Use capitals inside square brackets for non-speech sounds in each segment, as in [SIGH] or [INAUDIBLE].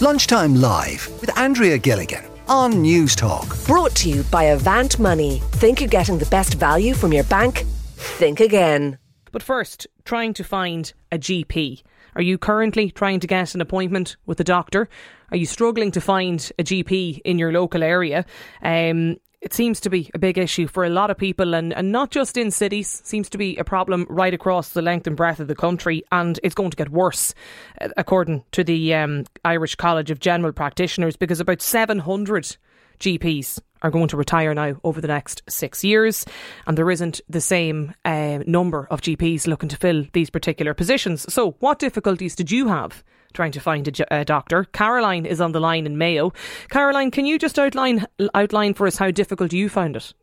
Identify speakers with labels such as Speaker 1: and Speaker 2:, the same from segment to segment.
Speaker 1: Lunchtime Live with Andrea Gilligan on Newstalk.
Speaker 2: Brought to you by Avant Money. Think you're getting the best value from your bank? Think again.
Speaker 3: But first, trying to find a GP. Are you currently trying to get an appointment with a doctor? Are you struggling to find a GP in your local area? Um, it seems to be a big issue for a lot of people and, and not just in cities, seems to be a problem right across the length and breadth of the country and it's going to get worse, uh, according to the um, Irish College of General Practitioners, because about 700 GPs are going to retire now over the next six years, and there isn't the same uh, number of GPs looking to fill these particular positions. So, what difficulties did you have trying to find a, a, doctor. Caroline is on the line in Mayo. Caroline, can you just outline outline for us how difficult you found it?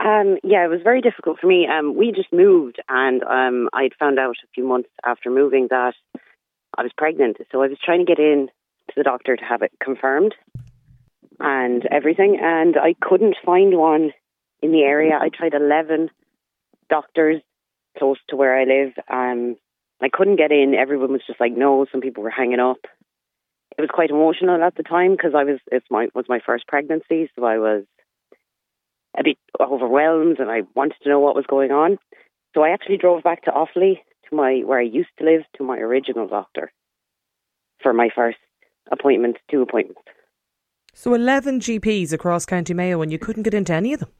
Speaker 4: Um, yeah, it was very difficult for me. Um, we just moved, and um, I'd found out a few months after moving that I was pregnant. So I was trying to get in to the doctor to have it confirmed and everything, and I couldn't find one in the area. I tried eleven doctors close to where I live. Um, I couldn't get in. Everyone was just like, no. Some people were hanging up. It was quite emotional at the time because I was it's my was my first pregnancy, so I was a bit overwhelmed and I wanted to know what was going on. So I actually drove back to Offaly to my where I used to live to my original doctor for my first appointment, two appointments.
Speaker 3: So eleven GPs across County Mayo, and you couldn't get into any of them.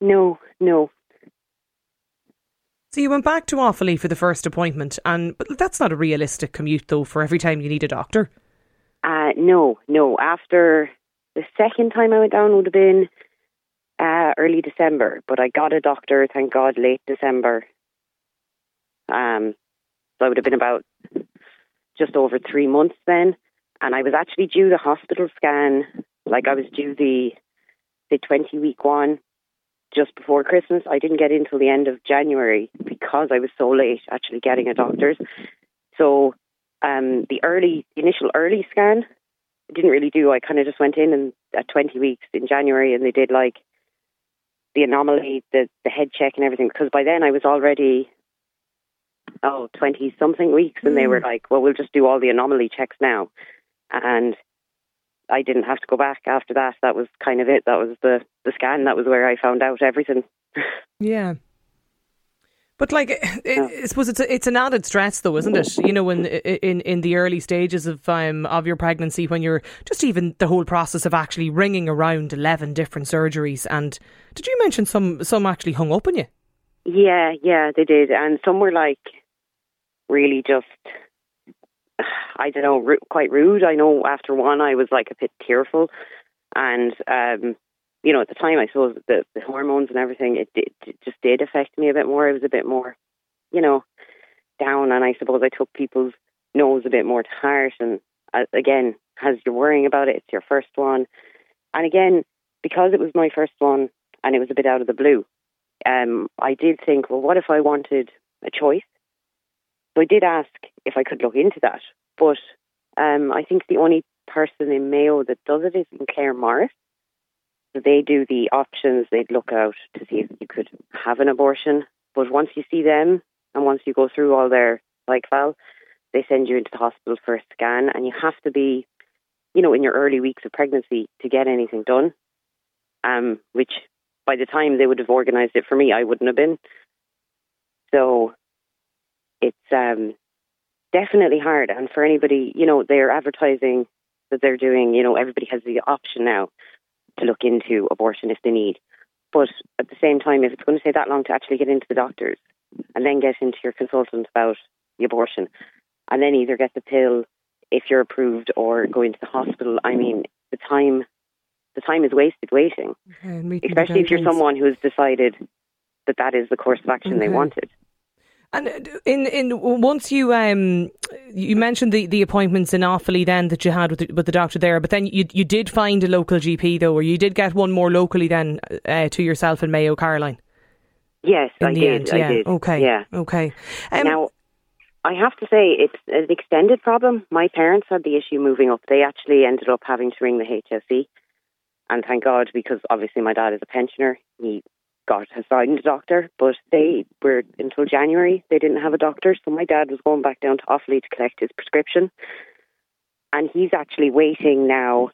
Speaker 4: No, no.
Speaker 3: So you went back to Offaly for the first appointment, and but that's not a realistic commute though for every time you need a doctor.
Speaker 4: Uh, no, no. After the second time I went down would have been uh, early December, but I got a doctor, thank God, late December. Um, so I would have been about just over three months then, and I was actually due the hospital scan, like I was due the the twenty week one just before Christmas. I didn't get in until the end of January because I was so late actually getting a doctor's. So um, the early, the initial early scan didn't really do. I kind of just went in and at 20 weeks in January and they did like the anomaly, the, the head check and everything because by then I was already, oh, 20 something weeks and mm. they were like, well, we'll just do all the anomaly checks now. And I didn't have to go back after that. That was kind of it. That was the the scan. That was where I found out everything.
Speaker 3: yeah. But like, it, I suppose it's a, it's an added stress, though, isn't it? You know, in in in the early stages of um of your pregnancy, when you're just even the whole process of actually ringing around eleven different surgeries, and did you mention some some actually hung up on you?
Speaker 4: Yeah, yeah, they did, and some were like really just I don't know, quite rude. I know after one, I was like a bit tearful, and um, you know, at the time, I suppose the, the hormones and everything, it, it, just did affect me a bit more. It was a bit more, you know, down, and I suppose I took people's nose a bit more to heart. And uh, again, as you're worrying about it, it's your first one, and again, because it was my first one and it was a bit out of the blue, um, I did think, well, what if I wanted a choice? So I did ask if I could look into that, but um, I think the only person in Mayo that does it is in Claremorris. They do the options. They'd look out to see if you could have an abortion. But once you see them and once you go through all their like file, they send you into the hospital for a scan, and you have to be, you know, in your early weeks of pregnancy to get anything done. Um, which by the time they would have organised it for me, I wouldn't have been. So it's um, definitely hard. And for anybody, you know, they're advertising that they're doing, you know, everybody has the option now to look into abortion if they need. But at the same time, if it's going to take that long to actually get into the doctors and then get into your consultant about the abortion and then either get the pill if you're approved or go into the hospital, I mean, the time the time is wasted waiting. Okay, Especially if you're someone who has decided that that is the course of action okay. they wanted.
Speaker 3: And in in once you um you mentioned the, the appointments in Offaly then that you had with the, with the doctor there, but then you you did find a local GP though, or you did get one more locally then uh, to yourself in Mayo, Caroline.
Speaker 4: Yes, in I did. End,
Speaker 3: yeah.
Speaker 4: I did.
Speaker 3: Okay.
Speaker 4: Yeah.
Speaker 3: Okay.
Speaker 4: Um, now, I have to say it's an extended problem. My parents had the issue moving up. They actually ended up having to ring the HSE, and thank God because obviously my dad is a pensioner. He got assigned a doctor, but they were until January they didn't have a doctor. So my dad was going back down to Offaly to collect his prescription, and he's actually waiting now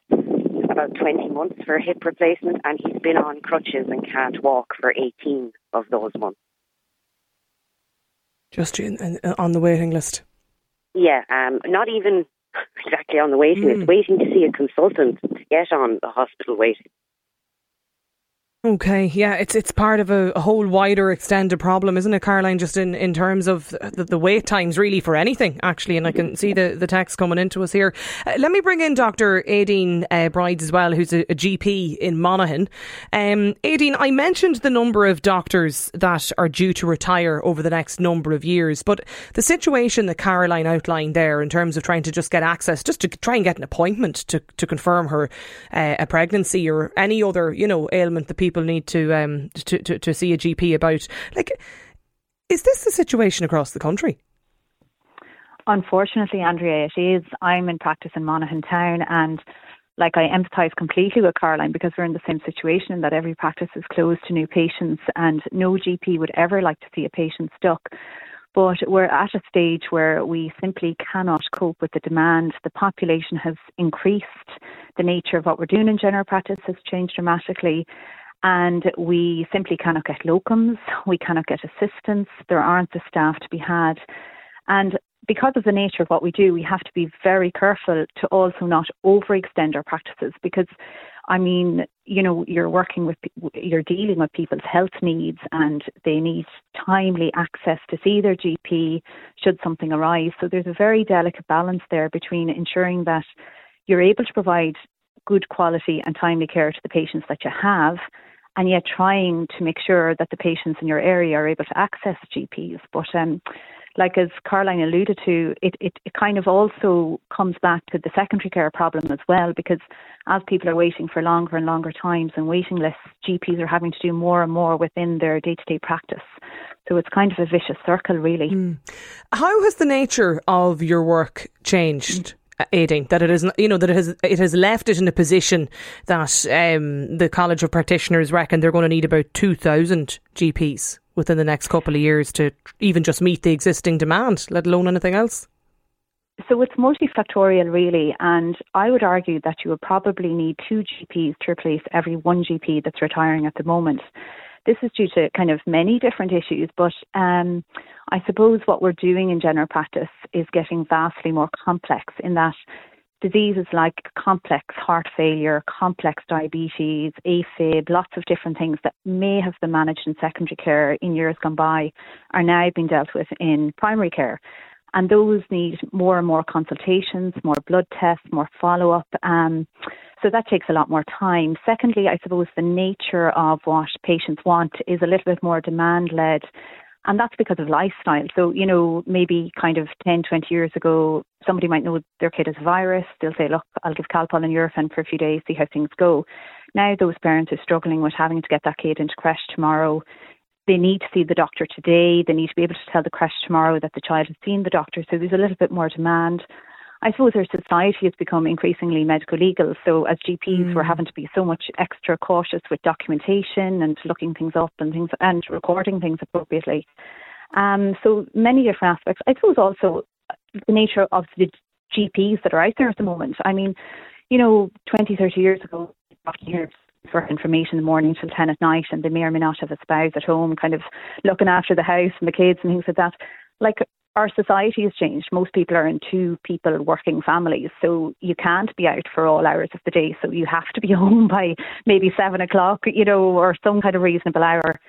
Speaker 4: about 20 months for a hip replacement, and he's been on crutches and can't walk for 18 of those months.
Speaker 3: Just in, in, on the waiting list.
Speaker 4: Yeah, um, not even [LAUGHS] exactly on the waiting list. Mm. Waiting to see a consultant to get on the hospital waiting.
Speaker 3: Okay, yeah, it's it's part of a, a, whole wider extended problem, isn't it, Caroline? Just in, in terms of the, the, wait times, really, for anything, actually. And I can see the, the text coming into us here. Uh, let me bring in Dr. Aideen uh, Brides as well, who's a, a GP in Monaghan. Um, Aideen, I mentioned the number of doctors that are due to retire over the next number of years, but the situation that Caroline outlined there, in terms of trying to just get access, just to try and get an appointment to, to confirm her uh, a pregnancy or any other, you know, ailment that people people need to um to, to, to see a GP about. Like, is this the situation across the country?
Speaker 5: Unfortunately, Andrea, it is. I'm in practice in Monaghan Town and like I empathise completely with Caroline because we're in the same situation in that every practice is closed to new patients and no GP would ever like to see a patient stuck. But we're at a stage where we simply cannot cope with the demand. The population has increased. The nature of what we're doing in general practice has changed dramatically and we simply cannot get locums, we cannot get assistance, there aren't the staff to be had. And because of the nature of what we do, we have to be very careful to also not overextend our practices because, I mean, you know, you're working with, you're dealing with people's health needs and they need timely access to see their GP should something arise. So there's a very delicate balance there between ensuring that you're able to provide good quality and timely care to the patients that you have and yet trying to make sure that the patients in your area are able to access GPs. But um, like as Caroline alluded to, it, it, it kind of also comes back to the secondary care problem as well, because as people are waiting for longer and longer times and waiting lists, GPs are having to do more and more within their day to day practice. So it's kind of a vicious circle, really. Mm.
Speaker 3: How has the nature of your work changed? Aideen that it is you know that it has it has left it in a position that um, the College of Practitioners reckon they're going to need about two thousand GPs within the next couple of years to even just meet the existing demand, let alone anything else.
Speaker 5: So it's multifactorial, really, and I would argue that you would probably need two GPs to replace every one GP that's retiring at the moment. This is due to kind of many different issues, but um, I suppose what we're doing in general practice is getting vastly more complex in that diseases like complex heart failure, complex diabetes, AFib, lots of different things that may have been managed in secondary care in years gone by are now being dealt with in primary care. And those need more and more consultations, more blood tests, more follow up. Um, so that takes a lot more time. Secondly, I suppose the nature of what patients want is a little bit more demand led. And that's because of lifestyle. So, you know, maybe kind of 10, 20 years ago, somebody might know their kid has a virus. They'll say, look, I'll give Calpol and Nurofen for a few days, see how things go. Now those parents are struggling with having to get that kid into creche tomorrow. They need to see the doctor today. They need to be able to tell the creche tomorrow that the child has seen the doctor. So there's a little bit more demand. I suppose our society has become increasingly medical legal. So as GPs, mm. we're having to be so much extra cautious with documentation and looking things up and things and recording things appropriately. Um, so many different aspects. I suppose also the nature of the GPs that are out there at the moment. I mean, you know, 20, 30 years ago, often hear for information in the morning till 10 at night and they may or may not have a spouse at home kind of looking after the house and the kids and things like that. Like our society has changed. Most people are in two people working families, so you can't be out for all hours of the day. So you have to be [LAUGHS] home by maybe seven o'clock, you know, or some kind of reasonable hour.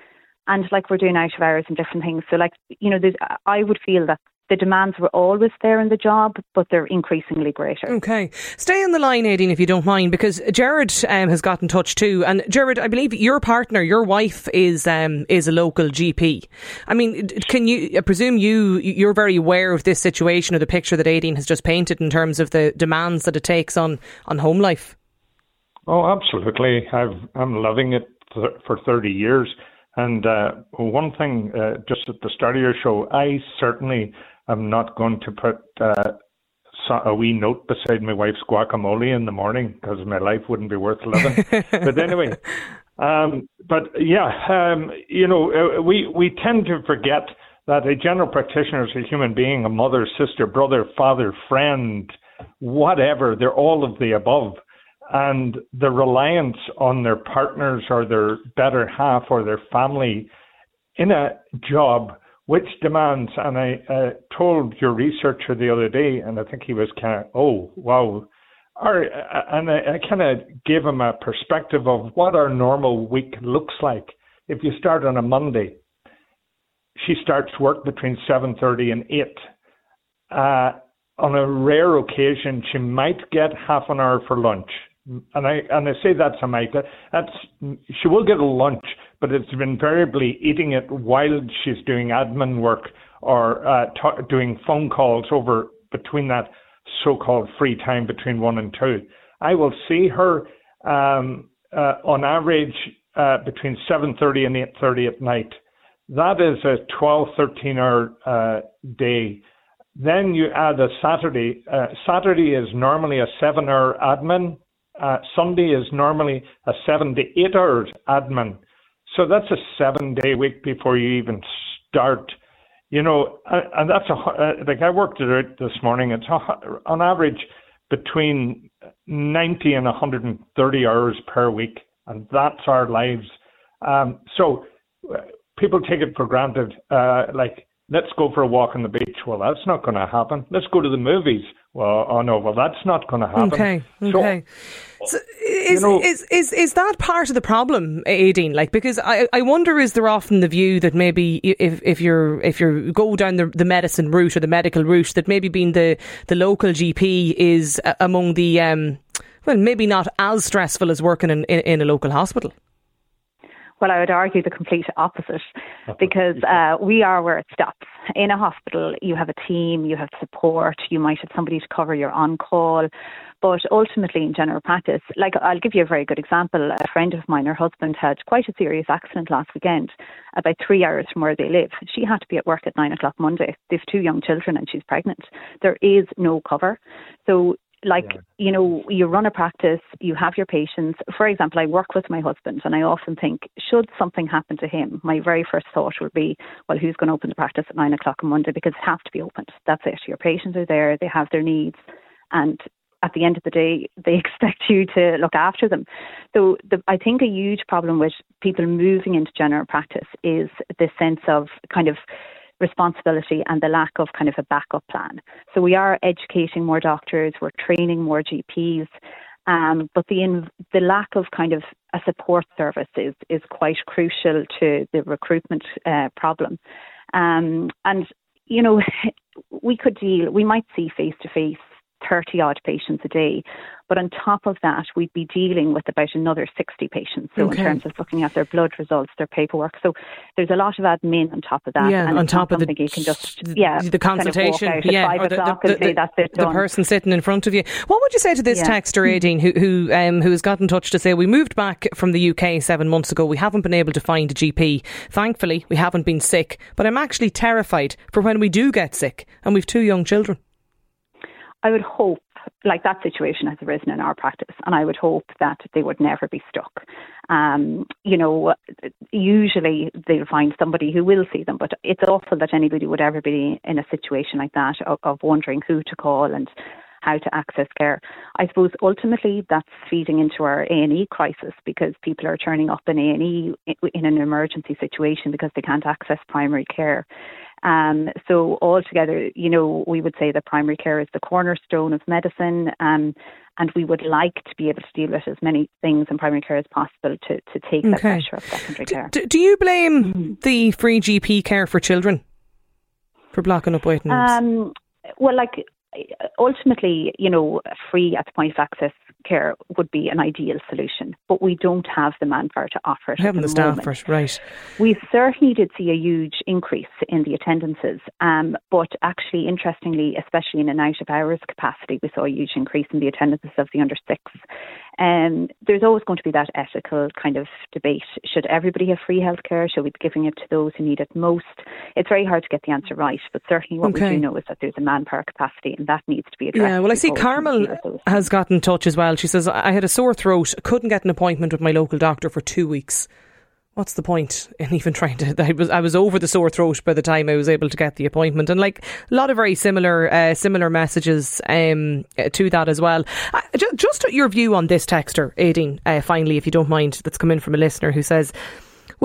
Speaker 5: And like we're doing out of hours and different things. So like, you know, I would feel that the demands were always there in the job, but they're increasingly greater.
Speaker 3: Okay. Stay on the line, Aideen, if you don't mind, because Jared um, has got in touch too. And Jared, I believe your partner, your wife, is um, is a local GP. I mean, can you? I presume you you're very aware of this situation or the picture that Aideen has just painted in terms of the demands that it takes on on home life.
Speaker 6: Oh, absolutely. I've, I'm loving it for 30 years. And uh, one thing, uh, just at the start of your show, I certainly I'm not going to put uh, a wee note beside my wife's guacamole in the morning because my life wouldn't be worth living. [LAUGHS] but anyway, um, but yeah, um, you know, uh, we we tend to forget that a general practitioner is a human being, a mother, sister, brother, father, friend, whatever. They're all of the above. And the reliance on their partners or their better half or their family in a job which demands, and I uh, told your researcher the other day, and I think he was kind of, oh, wow. Our, and I, I kind of gave him a perspective of what our normal week looks like. If you start on a Monday, she starts work between 7.30 and 8. Uh, on a rare occasion, she might get half an hour for lunch. And I and I say that to Mike. That's she will get a lunch, but it's invariably eating it while she's doing admin work or uh, t- doing phone calls over between that so-called free time between one and two. I will see her um, uh, on average uh, between 7:30 and 8:30 at night. That is a 12, 13 hour uh, day. Then you add a Saturday. Uh, Saturday is normally a seven hour admin. Uh, Sunday is normally a seven to eight hour admin. So that's a seven day week before you even start. You know, and that's a uh, like I worked it out this morning. It's on average between 90 and 130 hours per week, and that's our lives. Um, so uh, people take it for granted. Uh, like, let's go for a walk on the beach. Well, that's not going to happen. Let's go to the movies. Well, oh no, well that's not going to happen.
Speaker 3: Okay, okay. So, so is, know, is is is that part of the problem, Aideen? Like, because I, I wonder is there often the view that maybe if if you're if you go down the, the medicine route or the medical route, that maybe being the the local GP is among the um, well, maybe not as stressful as working in, in, in a local hospital.
Speaker 5: Well, I would argue the complete opposite because uh, we are where it stops. In a hospital, you have a team, you have support, you might have somebody to cover your on call. But ultimately, in general practice, like I'll give you a very good example. A friend of mine, her husband had quite a serious accident last weekend, about three hours from where they live. She had to be at work at nine o'clock Monday. They've two young children and she's pregnant. There is no cover. So like yeah. you know you run a practice you have your patients. For example i work with my husband and i often think should something happen to him my very first thought would be well who's going to open the practice at nine o'clock on monday? Because it has to be opened. That's it. Your patients are there. They have their needs. And at the end of the day they [LAUGHS] expect you to look after them. So the, i think a huge problem with people moving into general practice is this sense of kind of responsibility and the lack of kind of a backup plan. So we are educating more doctors, we're training more GPs, um, but the in, the lack of kind of a support service is is quite crucial to the recruitment uh, problem. Um, and you know, [LAUGHS] we could deal. We might see face to face 30 odd patients a day. But on top of that, we'd be dealing with about another 60 patients. So, okay. in terms of looking at their blood results, their paperwork. So, there's a lot of admin on top of that.
Speaker 3: Yeah,
Speaker 5: and
Speaker 3: on top of
Speaker 5: the, you can just, yeah,
Speaker 3: the consultation. Kind of yeah,
Speaker 5: or the, the, the, the,
Speaker 3: the person sitting in front of you. What would you say to this yeah. texter, [CLEARS THROAT] Aideen, who, who, um, who has got in touch to say, We moved back from the UK seven months ago. We haven't been able to find a GP. Thankfully, we haven't been sick, but I'm actually terrified for when we do get sick and we've two young children.
Speaker 5: I would hope like that situation has arisen in our practice, and I would hope that they would never be stuck. Um, you know, usually they'll find somebody who will see them, but it's awful that anybody would ever be in a situation like that of, of wondering who to call and how to access care. I suppose ultimately that's feeding into our A&E crisis because people are turning up in A&E in an emergency situation because they can't access primary care. Um, so altogether, you know, we would say that primary care is the cornerstone of medicine. Um, and we would like to be able to deal with as many things in primary care as possible to, to take okay. that pressure off secondary care.
Speaker 3: Do, do you blame mm-hmm. the free GP care for children for blocking up waiting rooms? Um,
Speaker 5: well, like ultimately, you know, free at the point of access care would be an ideal solution, but we don't have the manpower to offer it.
Speaker 3: Having
Speaker 5: the,
Speaker 3: the staff for it, right.
Speaker 5: We certainly did see a huge increase in the attendances, um, but actually, interestingly, especially in an out of hours capacity, we saw a huge increase in the attendances of the under six. Um, there's always going to be that ethical kind of debate. Should everybody have free healthcare? Should we be giving it to those who need it most? It's very hard to get the answer right, but certainly what okay. we do know is that there's a manpower capacity and that needs to be addressed.
Speaker 3: Yeah, well, I see Carmel has got in touch as well. She says, I had a sore throat, couldn't get an appointment with my local doctor for two weeks. What's the point in even trying to? I was I was over the sore throat by the time I was able to get the appointment, and like a lot of very similar uh, similar messages um, to that as well. Uh, just, just your view on this texter, Aideen, uh, finally, if you don't mind, that's come in from a listener who says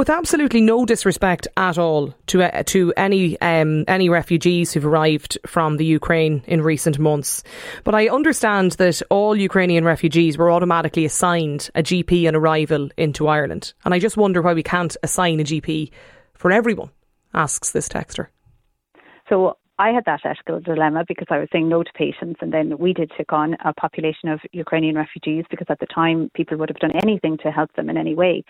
Speaker 3: with absolutely no disrespect at all to uh, to any um, any refugees who've arrived from the Ukraine in recent months. But I understand that all Ukrainian refugees were automatically assigned a GP on arrival into Ireland, and I just wonder why we can't assign a GP for everyone. Asks this texter.
Speaker 5: So I had that ethical dilemma because I was saying no to patients, and then we did take on a population of Ukrainian refugees because at the time people would have done anything to help them in any way.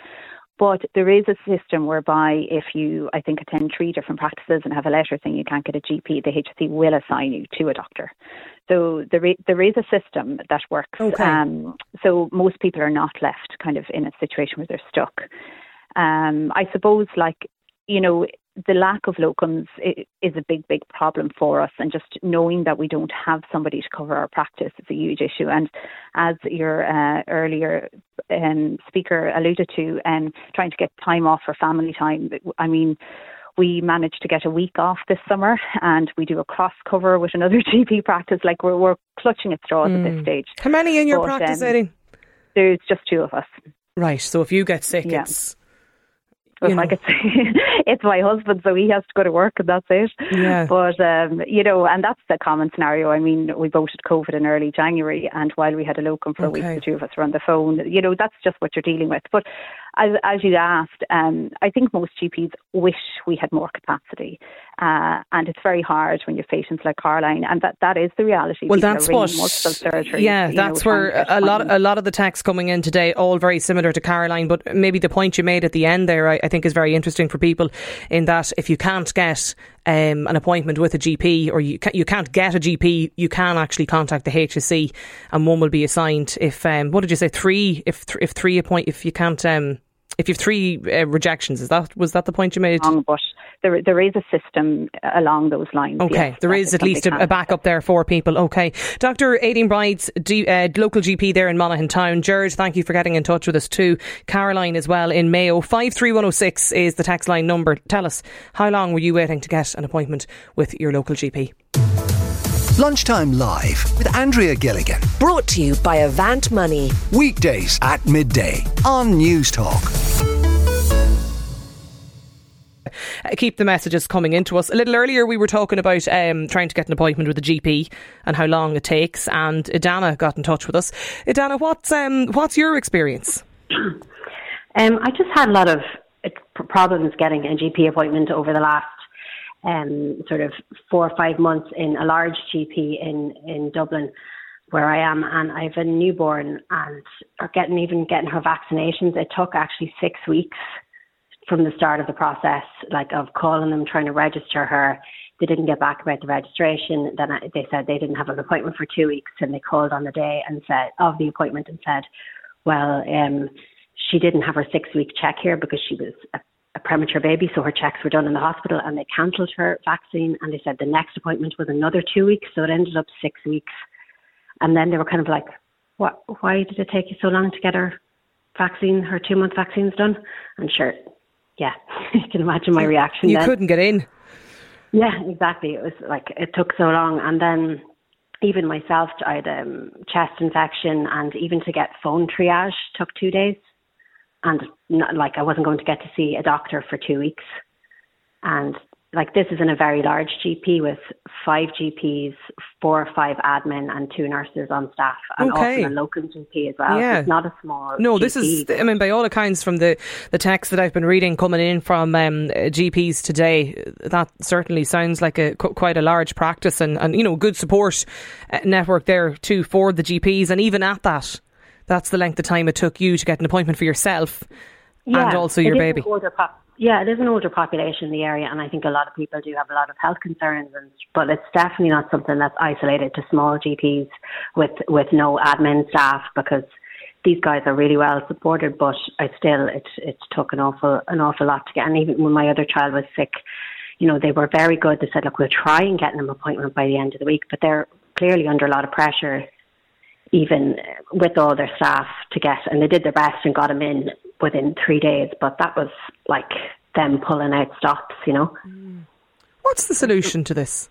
Speaker 5: But there is a system whereby if you, I think, attend three different practices and have a letter saying you can't get a GP, the HSE will assign you to a doctor. So there, there is a system that works.
Speaker 3: Okay. Um,
Speaker 5: so most people are not left kind of in a situation where they're stuck. Um, I suppose, like, you know, the lack of locums is a big, big problem for us. And just knowing that we don't have somebody to cover our practice is a huge issue. And as your uh, earlier um, speaker alluded to, um, trying to get time off for family time, I mean, we managed to get a week off this summer and we do a cross cover with another [LAUGHS] GP practice. Like we're, we're clutching at straws mm. at this hmm. stage.
Speaker 3: How many in your but, practice, um, Eddie?
Speaker 5: There's just two of us.
Speaker 3: Right. So if you get sick, yeah. it's
Speaker 5: if I could say [LAUGHS] it's my husband, so he has to go to work and that's it.
Speaker 3: Yeah.
Speaker 5: But um, you know, and that's the common scenario. I mean, we voted COVID in early January, and while we had a locum for okay. a week, the two of us were on the phone. You know, that's just what you're dealing with. But as, as you asked, um, I think most GPs wish we had more capacity, uh, and it's very hard when you have patients like Caroline, and that, that is the reality.
Speaker 3: Well, that's what.
Speaker 5: Surgery,
Speaker 3: yeah, that's know, where a lot a lot of the texts coming in today, all very similar to Caroline. But maybe the point you made at the end there, I, I think, is very interesting for people in that if you can't get um, an appointment with a GP or you, ca- you can't get a GP, you can actually contact the HSE, and one will be assigned if, um, what did you say, three, if, th- if three appoint, if you can't, um, if you have three uh, rejections, is that was that the point you made?
Speaker 5: But there there is a system along those lines.
Speaker 3: Okay,
Speaker 5: yes,
Speaker 3: there is at least a, a backup there for people. Okay, Dr. Aideen Brides, D, uh, local GP there in Monaghan Town. George, thank you for getting in touch with us too. Caroline as well in Mayo. Five three one zero oh six is the text line number. Tell us how long were you waiting to get an appointment with your local GP?
Speaker 1: Lunchtime Live with Andrea Gilligan.
Speaker 2: Brought to you by Avant Money.
Speaker 1: Weekdays at midday on Newstalk.
Speaker 3: Uh, keep the messages coming into us. A little earlier, we were talking about um, trying to get an appointment with a GP and how long it takes. And Idana got in touch with us. Idana, what's um, what's your experience?
Speaker 7: Um, I just had a lot of uh, problems getting a GP appointment over the last um, sort of four or five months in a large GP in, in Dublin where I am and I have a newborn and are getting even getting her vaccinations. It took actually six weeks from the start of the process, like of calling them, trying to register her. They didn't get back about the registration. Then I, they said they didn't have an appointment for two weeks, and they called on the day and said of the appointment and said, well, um, she didn't have her six week check here because she was a a premature baby, so her checks were done in the hospital and they cancelled her vaccine. And they said the next appointment was another two weeks, so it ended up six weeks. And then they were kind of like, "What? Why did it take you so long to get her vaccine, her two month vaccines done?" And sure, yeah, [LAUGHS] you can imagine my reaction.
Speaker 3: You
Speaker 7: then.
Speaker 3: couldn't get in.
Speaker 7: Yeah, exactly. It was like it took so long, and then even myself, I had um, chest infection, and even to get phone triage took two days and not, like I wasn't going to get to see a doctor for two weeks. And like this is in a very large GP with five GPs, four or five admin, and two nurses on staff, and
Speaker 3: okay.
Speaker 7: often a local GP as well.
Speaker 3: Yeah.
Speaker 7: It's not a small.
Speaker 3: No,
Speaker 7: GP.
Speaker 3: this is. I mean, by all accounts, from the the text that I've been reading coming in from um, GPs today, that certainly sounds like a quite a large practice, and and you know, good support uh, network there too for the GPs, and even at that that's the length of time it took you to get an appointment for yourself
Speaker 7: yeah,
Speaker 3: and also your baby.
Speaker 7: Pop- yeah, it is an older population in the area, and I think a lot of people do have a lot of health concerns. And, but it's definitely not something that's isolated to small GPs with with no admin staff because these guys are really well supported. But I still, it it took an awful an awful lot to get. And even when my other child was sick, you know, they were very good. They said, look, we'll try and get an appointment by the end of the week, but they're clearly under a lot of pressure even with all their staff to get, and they did their best and got him in within three days, but that was like them pulling out stops, you know. Mm.
Speaker 3: What's the solution to this?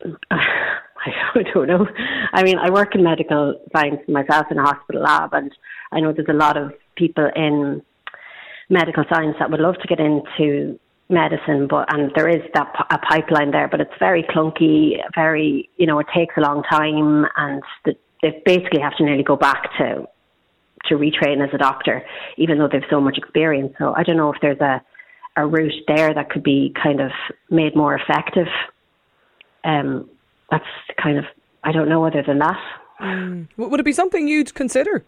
Speaker 3: [SIGHS]
Speaker 7: I don't know. I mean, I work in medical science myself in a hospital lab, and I know there's a lot of people in medical science that would love to get into medicine, but and there is that a pipeline there, but it's very clunky, very you know, it takes a long time, and the, they basically have to nearly go back to to retrain as a doctor, even though they've so much experience. So I don't know if there's a a route there that could be kind of made more effective. Um, that's kind of I don't know other than that.
Speaker 3: Mm. Would it be something you'd consider?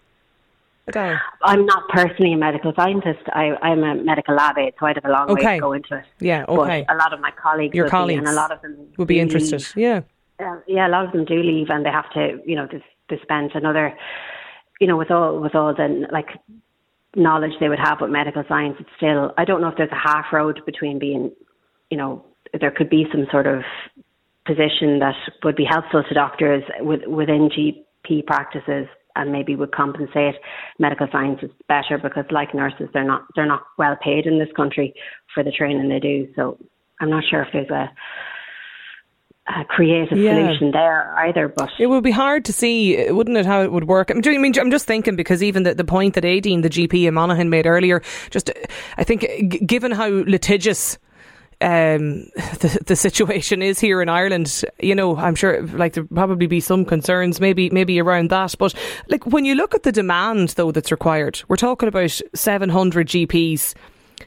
Speaker 3: Adele?
Speaker 7: I'm not personally a medical scientist. I, I'm a medical lab aide, so I'd have a long
Speaker 3: Okay.
Speaker 7: way to go into it.
Speaker 3: Yeah, okay.
Speaker 7: But a lot of my colleagues,
Speaker 3: Your colleagues
Speaker 7: be, and a lot of them
Speaker 3: would be interested.
Speaker 7: leave.
Speaker 3: Yeah.
Speaker 7: Uh, yeah, a lot of them do leave, and they have to, you know, to, to spend another, you know, with all with all the like knowledge they would have with medical science. It's still, I don't know if there's a half road between being, you know, there could be some sort of position that would be helpful to doctors with, within GP practices and maybe would compensate medical scientists better because like nurses they're not they're not well paid in this country for the training they do. So I'm not sure if there's a a creative
Speaker 3: Yeah.
Speaker 7: solution there either, but
Speaker 3: It would be hard to see, wouldn't it, how it would work? I mean, do you mean I'm just thinking because even the, the point that Aideen, the GP in Monaghan, made earlier, just I think g- given how litigious um, the the situation is here in Ireland, you know, I'm sure like there probably be some concerns, maybe maybe around that. But like when you look at the demand though that's required, we're talking about 700 GPs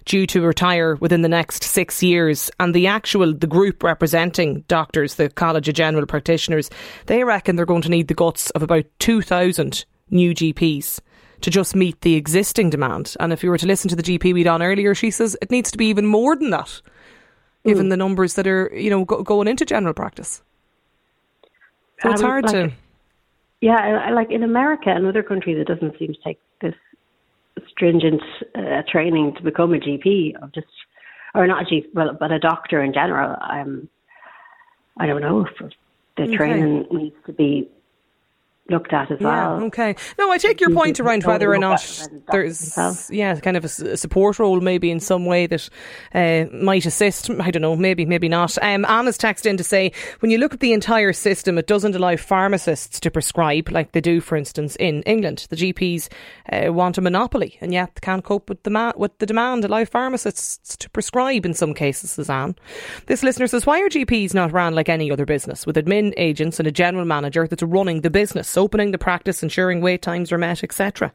Speaker 3: due to retire within the next six years. And the actual the group representing doctors the college of general practitioners they reckon they're going to need the guts of about 2000 new gps to just meet the existing demand. And if you were to listen to the gp we'd on earlier she says it needs to be even more than that given the numbers that are you know go- going into general practice. So it's
Speaker 7: Um,
Speaker 3: hard
Speaker 7: like-
Speaker 3: to
Speaker 7: Yeah, like in America and other countries, it doesn't seem to take this stringent uh, training to become a GP of just, or not a GP, well, but a doctor in general. Um, I don't know if the
Speaker 3: Okay.
Speaker 7: training needs to be looked at as
Speaker 3: Yeah,
Speaker 7: well.
Speaker 3: okay. No, I take your point around whether or not
Speaker 7: at it and
Speaker 3: there's, yeah, kind of a support role maybe in some way that uh, might assist. I don't know, maybe, maybe not. Um, Anna's texted in to say when you look at the entire system, it doesn't allow pharmacists to prescribe like they do, for instance, in England. The GPs uh, want a monopoly and yet can't cope with the, ma- with the demand, allow pharmacists to prescribe in some cases, says Anne. This listener says, why are GPs not ran like any other business with admin agents and a general manager that's running the business, opening the practice, ensuring wait times are met, etc.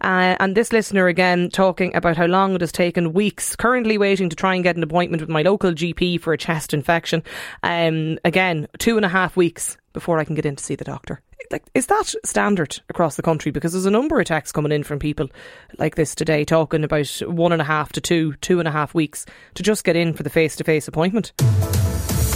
Speaker 3: Uh, and this listener again talking about how long it has taken weeks, currently waiting to try and get an appointment with my local GP for a chest infection. Um, again, two and a half weeks before I can get in to see the doctor. Like, is that standard across the country? Because there's a number of texts coming in from people like this today talking about one and a half to two, two and a half weeks to just get in for the face to face appointment.